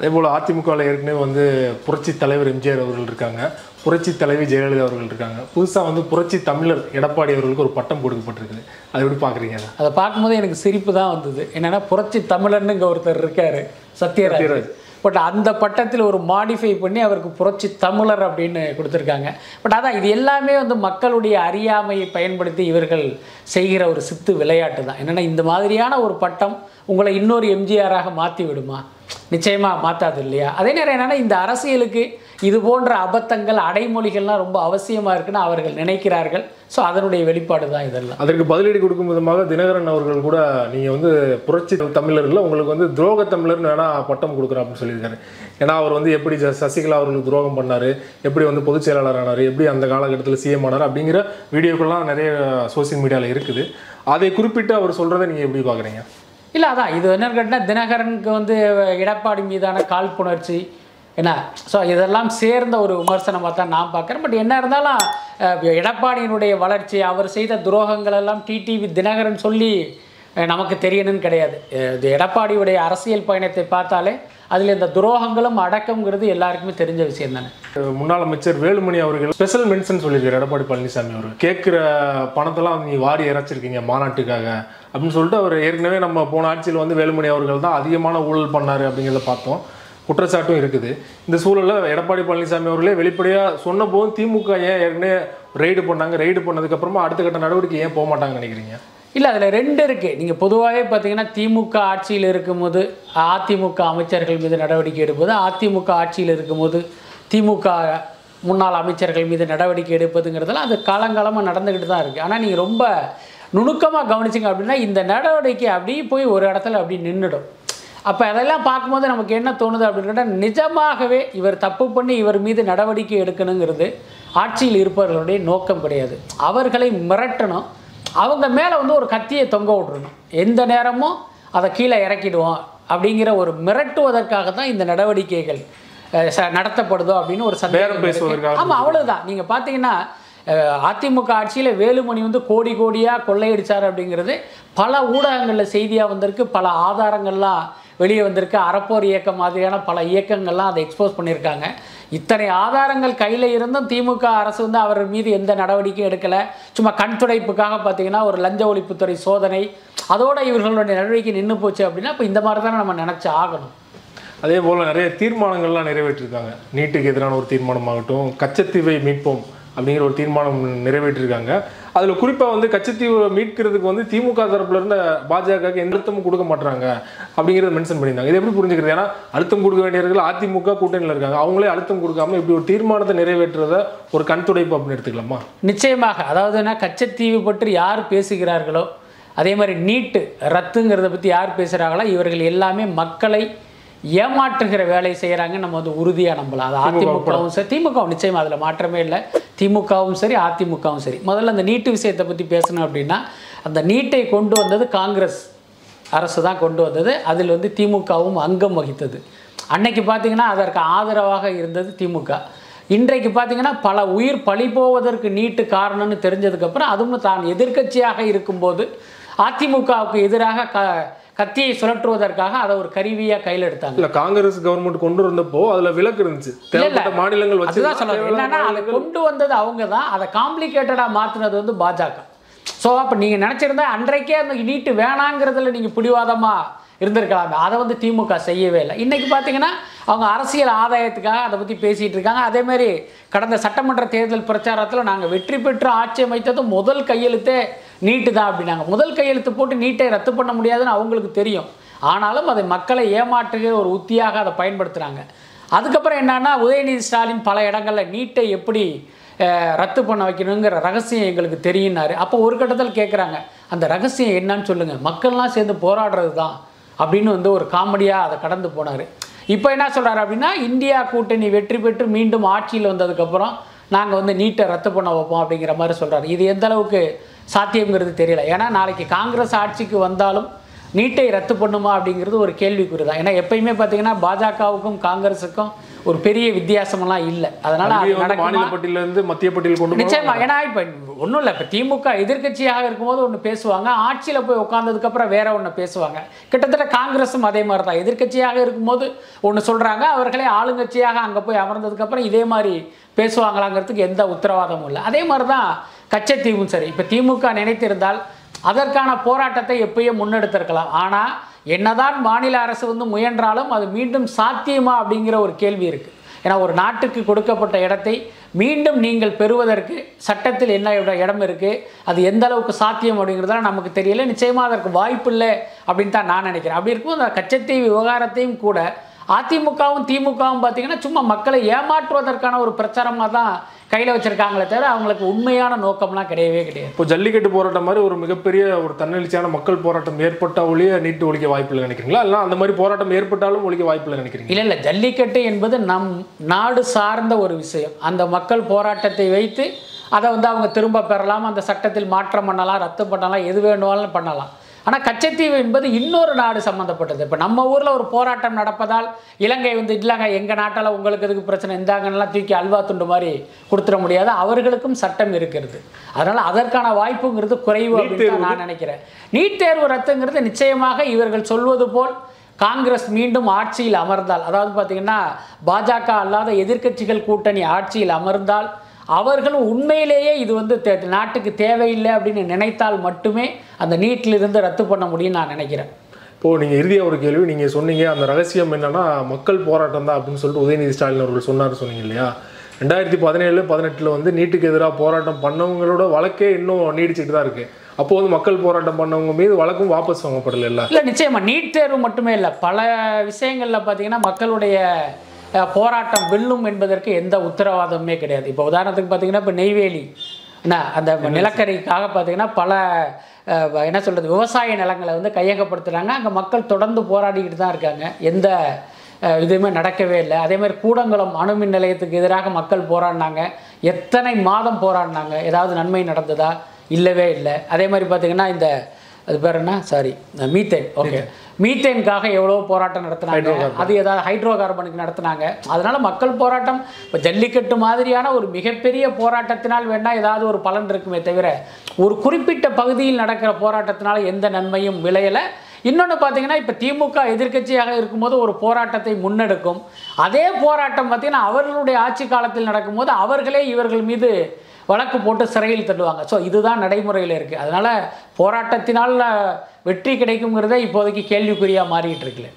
அதே போல் அதிமுகவில் ஏற்கனவே வந்து புரட்சி தலைவர் எம்ஜிஆர் அவர்கள் இருக்காங்க. புரட்சி தலைவி ஜெயலலிதா அவர்கள் இருக்காங்க. புதுசாக வந்து புரட்சி தமிழர் எடப்பாடி அவர்களுக்கு ஒரு பட்டம் கொடுக்கப்பட்டிருக்குது. அது எப்படி பார்க்குறீங்க அதை? அதை பார்க்கும்போது எனக்கு சிரிப்பு தான் வந்தது. என்னன்னா புரட்சி தமிழர்னு இங்கே ஒருத்தர் இருக்காரு சத்யராஜ். சத்யராஜ். பட் அந்த பட்டத்தில் ஒரு மாடிஃபை பண்ணி அவருக்கு புரட்சி தமிழர் அப்படின்னு கொடுத்துருக்காங்க. பட் அதான் இது எல்லாமே வந்து மக்களுடைய அறியாமையை பயன்படுத்தி இவர்கள் செய்கிற ஒரு சித்து விளையாட்டு தான். என்னென்னா இந்த மாதிரியான ஒரு பட்டம் உங்களை இன்னொரு எம்ஜிஆராக மாற்றி விடுமா? நிச்சயமாக மாற்றாது இல்லையா? அதே நேரம் என்னென்னா இந்த அரசியலுக்கு இது போன்ற அபத்தங்கள் அடைமொழிகள்லாம் ரொம்ப அவசியமாக இருக்குன்னு அவர்கள் நினைக்கிறார்கள். ஸோ அதனுடைய வெளிப்பாடு தான் இதெல்லாம். அதற்கு பதிலடி கொடுக்கும் விதமாக தினகரன் அவர்கள் கூட நீங்கள் வந்து புரட்சி தமிழர்களில் உங்களுக்கு வந்து துரோக தமிழர்னு வேணா பட்டம் கொடுக்குறேன் அப்படின்னு சொல்லியிருக்காரு. ஏன்னா அவர் வந்து எப்படி சசிகலா அவர்களுக்கு துரோகம் பண்ணார் எப்படி வந்து பொதுச் செயலாளர் ஆனார் எப்படி அந்த காலகட்டத்தில் சிஎம் ஆனார் அப்படிங்கிற வீடியோக்கள்லாம் நிறைய சோஷியல் மீடியாவில் இருக்குது. அதை குறிப்பிட்டு அவர் சொல்கிறத நீங்கள் எப்படி பார்க்குறீங்க? இல்லை அதான் இது என்னன்னு கேட்டால் தினகரனுக்கு வந்து எடப்பாடி மீதான காழ்ப்புணர்ச்சி. என்ன? ஸோ இதெல்லாம் சேர்ந்த ஒரு விமர்சனமாக தான் நான் பார்க்குறேன். பட் என்ன இருந்தாலும் எடப்பாடியினுடைய வளர்ச்சி அவர் செய்த துரோகங்கள் எல்லாம் டிடிவி தினகரன் சொல்லி நமக்கு தெரியணும்னு கிடையாது. இது எடப்பாடியுடைய அரசியல் பயணத்தை பார்த்தாலே அதில் இந்த துரோகங்களும் அடக்கம்ங்கிறது எல்லாருக்குமே தெரிஞ்ச விஷயம் தானே. முன்னாள் அமைச்சர் வேலுமணி அவர்கள் ஸ்பெஷல் மென்ஷன் சொல்லியிருக்காரு எடப்பாடி பழனிசாமி அவர். கேட்குற பணத்தெல்லாம் நீ வாரி இறைச்சிருக்கீங்க மாநாட்டுக்காக அப்படின்னு சொல்லிட்டு அவர் ஏற்கனவே நம்ம போன ஆட்சியில் வந்து வேலுமணி அவர்கள் தான் அதிகமான ஊழல் பண்ணாரு அப்படிங்கிறத பார்த்தோம். குற்றச்சாட்டும் இருக்குது. இந்த சூழலில் எடப்பாடி பழனிசாமி அவர்களே வெளிப்படையாக சொன்ன போதும் திமுக ஏன் ஏற்கனவே ரெய்டு பண்ணாங்க? ரெய்டு பண்ணதுக்கப்புறமா அடுத்த கட்ட நடவடிக்கை ஏன் போக மாட்டாங்கன்னு நினைக்கிறீங்க? இல்லை அதில் ரெண்டு இருக்குது நீங்கள் பொதுவாகவே பார்த்தீங்கன்னா திமுக ஆட்சியில் இருக்கும்போது அதிமுக அமைச்சர்கள் மீது நடவடிக்கை எடுப்பது அதிமுக ஆட்சியில் இருக்கும்போது திமுக முன்னாள் அமைச்சர்கள் மீது நடவடிக்கை எடுப்பதுங்கிறதெல்லாம் அது காலங்காலமாக நடந்துக்கிட்டு தான் இருக்குது ஆனால் நீங்கள் ரொம்ப நுணுக்கமாக கவனிச்சிங்க அப்படின்னா இந்த நடவடிக்கை அப்படியே போய் ஒரு இடத்துல அப்படி நின்றுடும் அப்போ அதெல்லாம் பார்க்கும்போது நமக்கு என்ன தோணுது அப்படின்னு கேட்டால் நிஜமாகவே இவர் தப்பு பண்ணி இவர் மீது நடவடிக்கை எடுக்கணுங்கிறது ஆட்சியில் இருப்பவர்களுடைய நோக்கம் கிடையாது. அவர்களை மிரட்டணும். அவங்க மேலே வந்து ஒரு கத்தியை தொங்க விட்றணும் எந்த நேரமும் அதை கீழே இறக்கிடுவோம் அப்படிங்கிற ஒரு மிரட்டுவதற்காக தான் இந்த நடவடிக்கைகள் நடத்தப்படுதோ அப்படின்னு ஒரு சந்தேகம் ஆமாம் அவ்வளவுதான். நீங்கள் பார்த்தீங்கன்னா அதிமுக ஆட்சியில் வேலுமணி வந்து கோடி கோடியாக கொள்ளையடிச்சார் அப்படிங்கிறது பல ஊடகங்களில் செய்தியாக வந்திருக்கு. பல ஆதாரங்கள்லாம் வெளியே வந்திருக்கு. அறப்போர் இயக்கம் மாதிரியான பல இயக்கங்கள்லாம் அதை எக்ஸ்போஸ் பண்ணியிருக்காங்க. இத்தனை ஆதாரங்கள் கையில் இருந்தும் திமுக அரசு வந்து அவர் மீது எந்த நடவடிக்கையும் எடுக்கலை. சும்மா கண் துடைப்புக்காக பார்த்தீங்கன்னா ஒரு லஞ்ச ஒழிப்புத்துறை சோதனை. அதோட இவர்களுடைய நடவடிக்கை நின்று போச்சு அப்படின்னா இப்போ இந்த மாதிரி தானே நம்ம நினச்சி ஆகணும். அதே போல் நிறைய தீர்மானங்கள்லாம் நிறைவேற்றிருக்காங்க. நீட்டுக்கு எதிரான ஒரு தீர்மானமாகட்டும் கச்சத்தீவை மீட்போம் அப்படிங்கிற ஒரு தீர்மானம் நிறைவேற்றிருக்காங்க. அதில் குறிப்பாக வந்து கச்சத்தீவை மீட்கிறதுக்கு வந்து திமுக தரப்புல இருந்து பாஜகவுக்கு எந்த அழுத்தமும் கொடுக்க மாட்டாங்க அப்படிங்கிறத மென்ஷன் பண்ணியிருந்தாங்க. இது எப்படி புரிஞ்சுக்கிறது? ஏன்னா அழுத்தம் கொடுக்க வேண்டியவர்கள் அதிமுக கூட்டணியில் இருக்காங்க. அவங்களே அழுத்தம் கொடுக்காம இப்படி ஒரு தீர்மானத்தை நிறைவேற்றுறத ஒரு கண் துடைப்பு அப்படின்னு எடுத்துக்கலாமா? நிச்சயமாக. அதாவதுன்னா கச்சத்தீவு பற்றி யார் பேசுகிறார்களோ அதே மாதிரி நீட்டு ரத்துங்கிறத பற்றி யார் பேசுகிறாங்களோ இவர்கள் எல்லாமே மக்களை ஏமாற்றுகிற வேலையை செய்கிறாங்கன்னு நம்ம வந்து உறுதியாக நம்பலாம். அது அதிமுகவும் சரி திமுகவும் நிச்சயமாக அதில் மாற்றமே இல்லை. திமுகவும் சரி அதிமுகவும் சரி. முதல்ல அந்த நீட்டு விஷயத்தை பற்றி பேசணும் அப்படின்னா அந்த நீட்டை கொண்டு வந்தது காங்கிரஸ் அரசு தான் கொண்டு வந்தது. அதில் வந்து திமுகவும் அங்கம் வகித்தது. அன்னைக்கு பார்த்தீங்கன்னா அதற்கு ஆதரவாக இருந்தது திமுக. இன்றைக்கு பார்த்தீங்கன்னா பல உயிர் பழி போவதற்கு நீட்டு காரணம்னு தெரிஞ்சதுக்கப்புறம் அதுவும் தான் எதிர்க்கட்சியாக இருக்கும்போது அதிமுகவுக்கு எதிராக க கத்தியை சுழற்றுவதற்காக அதை ஒரு கருவியாக கையில் எடுத்தாங்க. இல்லை காங்கிரஸ் கவர்மெண்ட் கொண்டு வந்தப்போ அதில் விலக்கு இருந்துச்சு. தேவைப்பட்ட மாநிலங்கள் வச்சு அதுதான் சொல்ல வரேன். என்னன்னா அதை கொண்டு வந்தது அவங்க தான் அதை காம்ப்ளிகேட்டடாக மாற்றினது வந்து பாஜக. ஸோ அப்போ நீங்கள் நினச்சிருந்தா அன்றைக்கே அந்த நீட்டு வேணாங்கிறதுல நீங்கள் பிடிவாதமாக இருந்திருக்கலாம். அதை வந்து திமுக செய்யவே இல்லை. இன்றைக்கி பார்த்தீங்கன்னா அவங்க அரசியல் ஆதாயத்துக்காக அதை பற்றி பேசிகிட்டு இருக்காங்க. அதேமாரி கடந்த சட்டமன்ற தேர்தல் பிரச்சாரத்தில் நாங்கள் வெற்றி பெற்று ஆட்சி அமைத்தது முதல் கையெழுத்தே நீட்டு தான் அப்படின்னாங்க. முதல் கையெழுத்து போட்டு நீட்டை ரத்து பண்ண முடியாதுன்னு அவங்களுக்கு தெரியும். ஆனாலும் அதை மக்களை ஏமாற்றுகிற ஒரு உத்தியாக அதை பயன்படுத்துகிறாங்க அதுக்கப்புறம் என்னன்னா உதயநிதி ஸ்டாலின் பல இடங்களில் நீட்டை எப்படி ரத்து பண்ண வைக்கணுங்கிற ரகசியம் எங்களுக்கு தெரியும்னாரு. அப்போ ஒரு கட்டத்தில் கேட்குறாங்க அந்த ரகசியம் என்னன்னு சொல்லுங்கள் மக்கள்லாம் சேர்ந்து போராடுறது தான் அப்படின்னு வந்து ஒரு காமெடியாக அதை கடந்து போனார். இப்போ என்ன சொல்கிறாரு அப்படின்னா இந்தியா கூட்டணி வெற்றி பெற்று மீண்டும் ஆட்சியில் வந்ததுக்கப்புறம் நாங்கள் வந்து நீட்டை ரத்து பண்ண வைப்போம் அப்படிங்கிற மாதிரி சொல்கிறாரு இது எந்த அளவுக்கு சாத்தியங்கிறது தெரியல. ஏன்னா நாளைக்கு காங்கிரஸ் ஆட்சிக்கு வந்தாலும் நீட்டை ரத்து பண்ணுமா அப்படிங்கிறது ஒரு கேள்விக்குறி தான் ஏன்னா எப்பயுமே பார்த்தீங்கன்னா பாஜகவுக்கும் காங்கிரஸுக்கும் ஒரு பெரிய வித்தியாசமெல்லாம் இல்லை. அதனால அது அங்கேயும் வந்து மாநில நடக்குமா? பட்டியல இருந்து மத்திய பட்டியல் கொண்டு போனா நிச்சயமா ஏன்னா இப்போ ஒன்றும் இல்லை இப்போ திமுக எதிர்க்கட்சியாக இருக்கும்போது ஒன்று பேசுவாங்க ஆட்சியில் போய் உட்காந்ததுக்கப்புறம் வேற ஒன்று பேசுவாங்க. கிட்டத்தட்ட காங்கிரஸும் அதே மாதிரி தான் எதிர்க்கட்சியாக இருக்கும்போது ஒன்று சொல்கிறாங்க அவர்களே ஆளுங்கட்சியாக அங்கே போய் அமர்ந்ததுக்கப்புறம் இதே மாதிரி பேசுவாங்களாங்கிறதுக்கு எந்த உத்தரவாதமும் இல்லை. அதே மாதிரி தான் கச்சத்தீவும் சரி. இப்போ திமுக நினைத்திருந்தால் அதற்கான போராட்டத்தை எப்பயே முன்னெடுத்திருக்கலாம். ஆனால் என்னதான் மாநில அரசு வந்து முயன்றாலும் அது மீண்டும் சாத்தியமா அப்படிங்கிற ஒரு கேள்வி இருக்குது ஏன்னா ஒரு நாட்டுக்கு கொடுக்கப்பட்ட இடத்தை மீண்டும் நீங்கள் பெறுவதற்கு சட்டத்தில் என்ன இடம் இருக்குது அது எந்த அளவுக்கு சாத்தியம் அப்படிங்கிறதெல்லாம் நமக்கு தெரியல. நிச்சயமாக அதற்கு வாய்ப்பு இல்லை அப்படின்னு தான் நான் நினைக்கிறேன். அப்படி இருக்கும்போது அந்த கச்சத்தீவு விவகாரத்தையும் கூட அதிமுகவும் திமுகவும் பார்த்திங்கன்னா சும்மா மக்களை ஏமாற்றுவதற்கான ஒரு பிரச்சாரமாக தான் கையில் வச்சுருக்காங்களே தவிர அவங்களுக்கு உண்மையான நோக்கம்லாம் கிடையவே கிடையாது. இப்போ ஜல்லிக்கட்டு போராட்டம் மாதிரி ஒரு மிகப்பெரிய ஒரு தன்னெழுச்சியான மக்கள் போராட்டம் ஏற்பட்ட ஒழிய நீட்டு ஒழிக்க வாய்ப்பு இல்லை நினைக்கிறீங்களா? இல்லை அந்த மாதிரி போராட்டம் ஏற்பட்டாலும் ஒழிக்க வாய்ப்பு இல்லை நினைக்கிறீங்க இல்லை இல்லை. ஜல்லிக்கட்டு என்பது நம் நாடு சார்ந்த ஒரு விஷயம். அந்த மக்கள் போராட்டத்தை வைத்து அதை வந்து அவங்க திரும்ப பெறலாம். அந்த சட்டத்தில் மாற்றம் பண்ணலாம் ரத்து பண்ணலாம் எது வேணுமாலும் பண்ணலாம். ஆனால் கச்சத்தீவு என்பது இன்னொரு நாடு சம்மந்தப்பட்டது இப்போ நம்ம ஊரில் ஒரு போராட்டம் நடப்பதால் இலங்கை வந்து இல்லைங்க எங்கள் நாட்டால் உங்களுக்கு எதுக்கு பிரச்சனை? இந்தாங்கன்னெலாம் தூக்கி அல்வா துண்டு மாதிரி கொடுத்துட முடியாது. அவர்களுக்கும் சட்டம் இருக்கிறது. அதனால் அதற்கான வாய்ப்புங்கிறது குறைவு அப்படின்னு நான் நினைக்கிறேன். நீட் தேர்வு ரத்துங்கிறது நிச்சயமாக இவர்கள் சொல்வது போல் காங்கிரஸ் மீண்டும் ஆட்சியில் அமர்ந்தால் அதாவது பார்த்தீங்கன்னா பாஜக அல்லாத எதிர்க்கட்சிகள் கூட்டணி ஆட்சியில் அமர்ந்தால் அவர்கள் உண்மையிலேயே இது வந்து தே- நாட்டுக்கு தேவையில்லை அப்படின்னு நினைத்தால் மட்டுமே அந்த நீட்டிலிருந்து ரத்து பண்ண முடியும்னு நான் நினைக்கிறேன். இப்போ நீங்க இறுதியா ஒரு கேள்வி நீங்க சொன்னீங்க அந்த ரகசியம் என்னன்னா மக்கள் போராட்டம் தான் அப்படின்னு சொல்லிட்டு உதயநிதி ஸ்டாலின் அவர்கள் சொன்னார் சொன்னீங்க இல்லையா? ரெண்டாயிரத்தி பதினேழு பதினெட்டில் வந்து நீட்டுக்கு எதிராக போராட்டம் பண்ணவங்களோட வழக்கே இன்னும் நீடிச்சுட்டு தான் இருக்கு. அப்போ வந்து மக்கள் போராட்டம் பண்ணவங்க மீது வழக்கும் வாபஸ் வாங்கப்படல இல்ல இல்லை நிச்சயமா நீட் தேர்வு மட்டுமே இல்லை. பல விஷயங்களில் பார்த்தீங்கன்னா மக்களுடைய போராட்டம் வெல்லும் என்பதற்கு எந்த உத்தரவாதமுமே கிடையாது. இப்போ உதாரணத்துக்கு பார்த்தீங்கன்னா இப்போ நெய்வேலி என்ன அந்த நிலக்கரிக்காக பார்த்தீங்கன்னா பல என்ன சொல்கிறது விவசாய நிலங்களை வந்து கையகப்படுத்துகிறாங்க அங்கே மக்கள் தொடர்ந்து போராடிக்கிட்டு தான் இருக்காங்க. எந்த இதுவுமே நடக்கவே இல்லை. அதே மாதிரி கூடங்குளம் அணுமின் நிலையத்துக்கு எதிராக மக்கள் போராடினாங்க. எத்தனை மாதம் போராடினாங்க? ஏதாவது நன்மை நடந்ததா? இல்லவே இல்லை. அதே மாதிரி பார்த்தீங்கன்னா இந்த அது பேர் என்ன? Sorry methane. ஓகே மீத்தேனுக்காக எவ்வளோ போராட்டம் நடத்தினாங்க. அது ஏதாவது ஹைட்ரோ கார்பனுக்கு நடத்தினாங்க. அதனால மக்கள் போராட்டம் இப்போ ஜல்லிக்கட்டு மாதிரியான ஒரு மிகப்பெரிய போராட்டத்தினால் வேணா ஏதாவது ஒரு பலன் இருக்குமே தவிர ஒரு குறிப்பிட்ட பகுதியில் நடக்கிற போராட்டத்தினால எந்த நன்மையும் விளையலை. இன்னொன்று பார்த்தீங்கன்னா இப்போ திமுக எதிர்க்கட்சியாக இருக்கும்போது ஒரு போராட்டத்தை முன்னெடுக்கும். அதே போராட்டம் பார்த்தீங்கன்னா அவர்களுடைய ஆட்சி காலத்தில் நடக்கும்போது அவர்களே இவர்கள் மீது வழக்கு போட்டு சிறையில் தள்ளுவாங்க. ஸோ இதுதான் நடைமுறையில் இருக்குது அதனால் போராட்டத்தினால் வெற்றி கிடைக்குங்கிறதே இப்போதைக்கு கேள்விக்குறியாக மாறிட்டு இருக்குல்ல.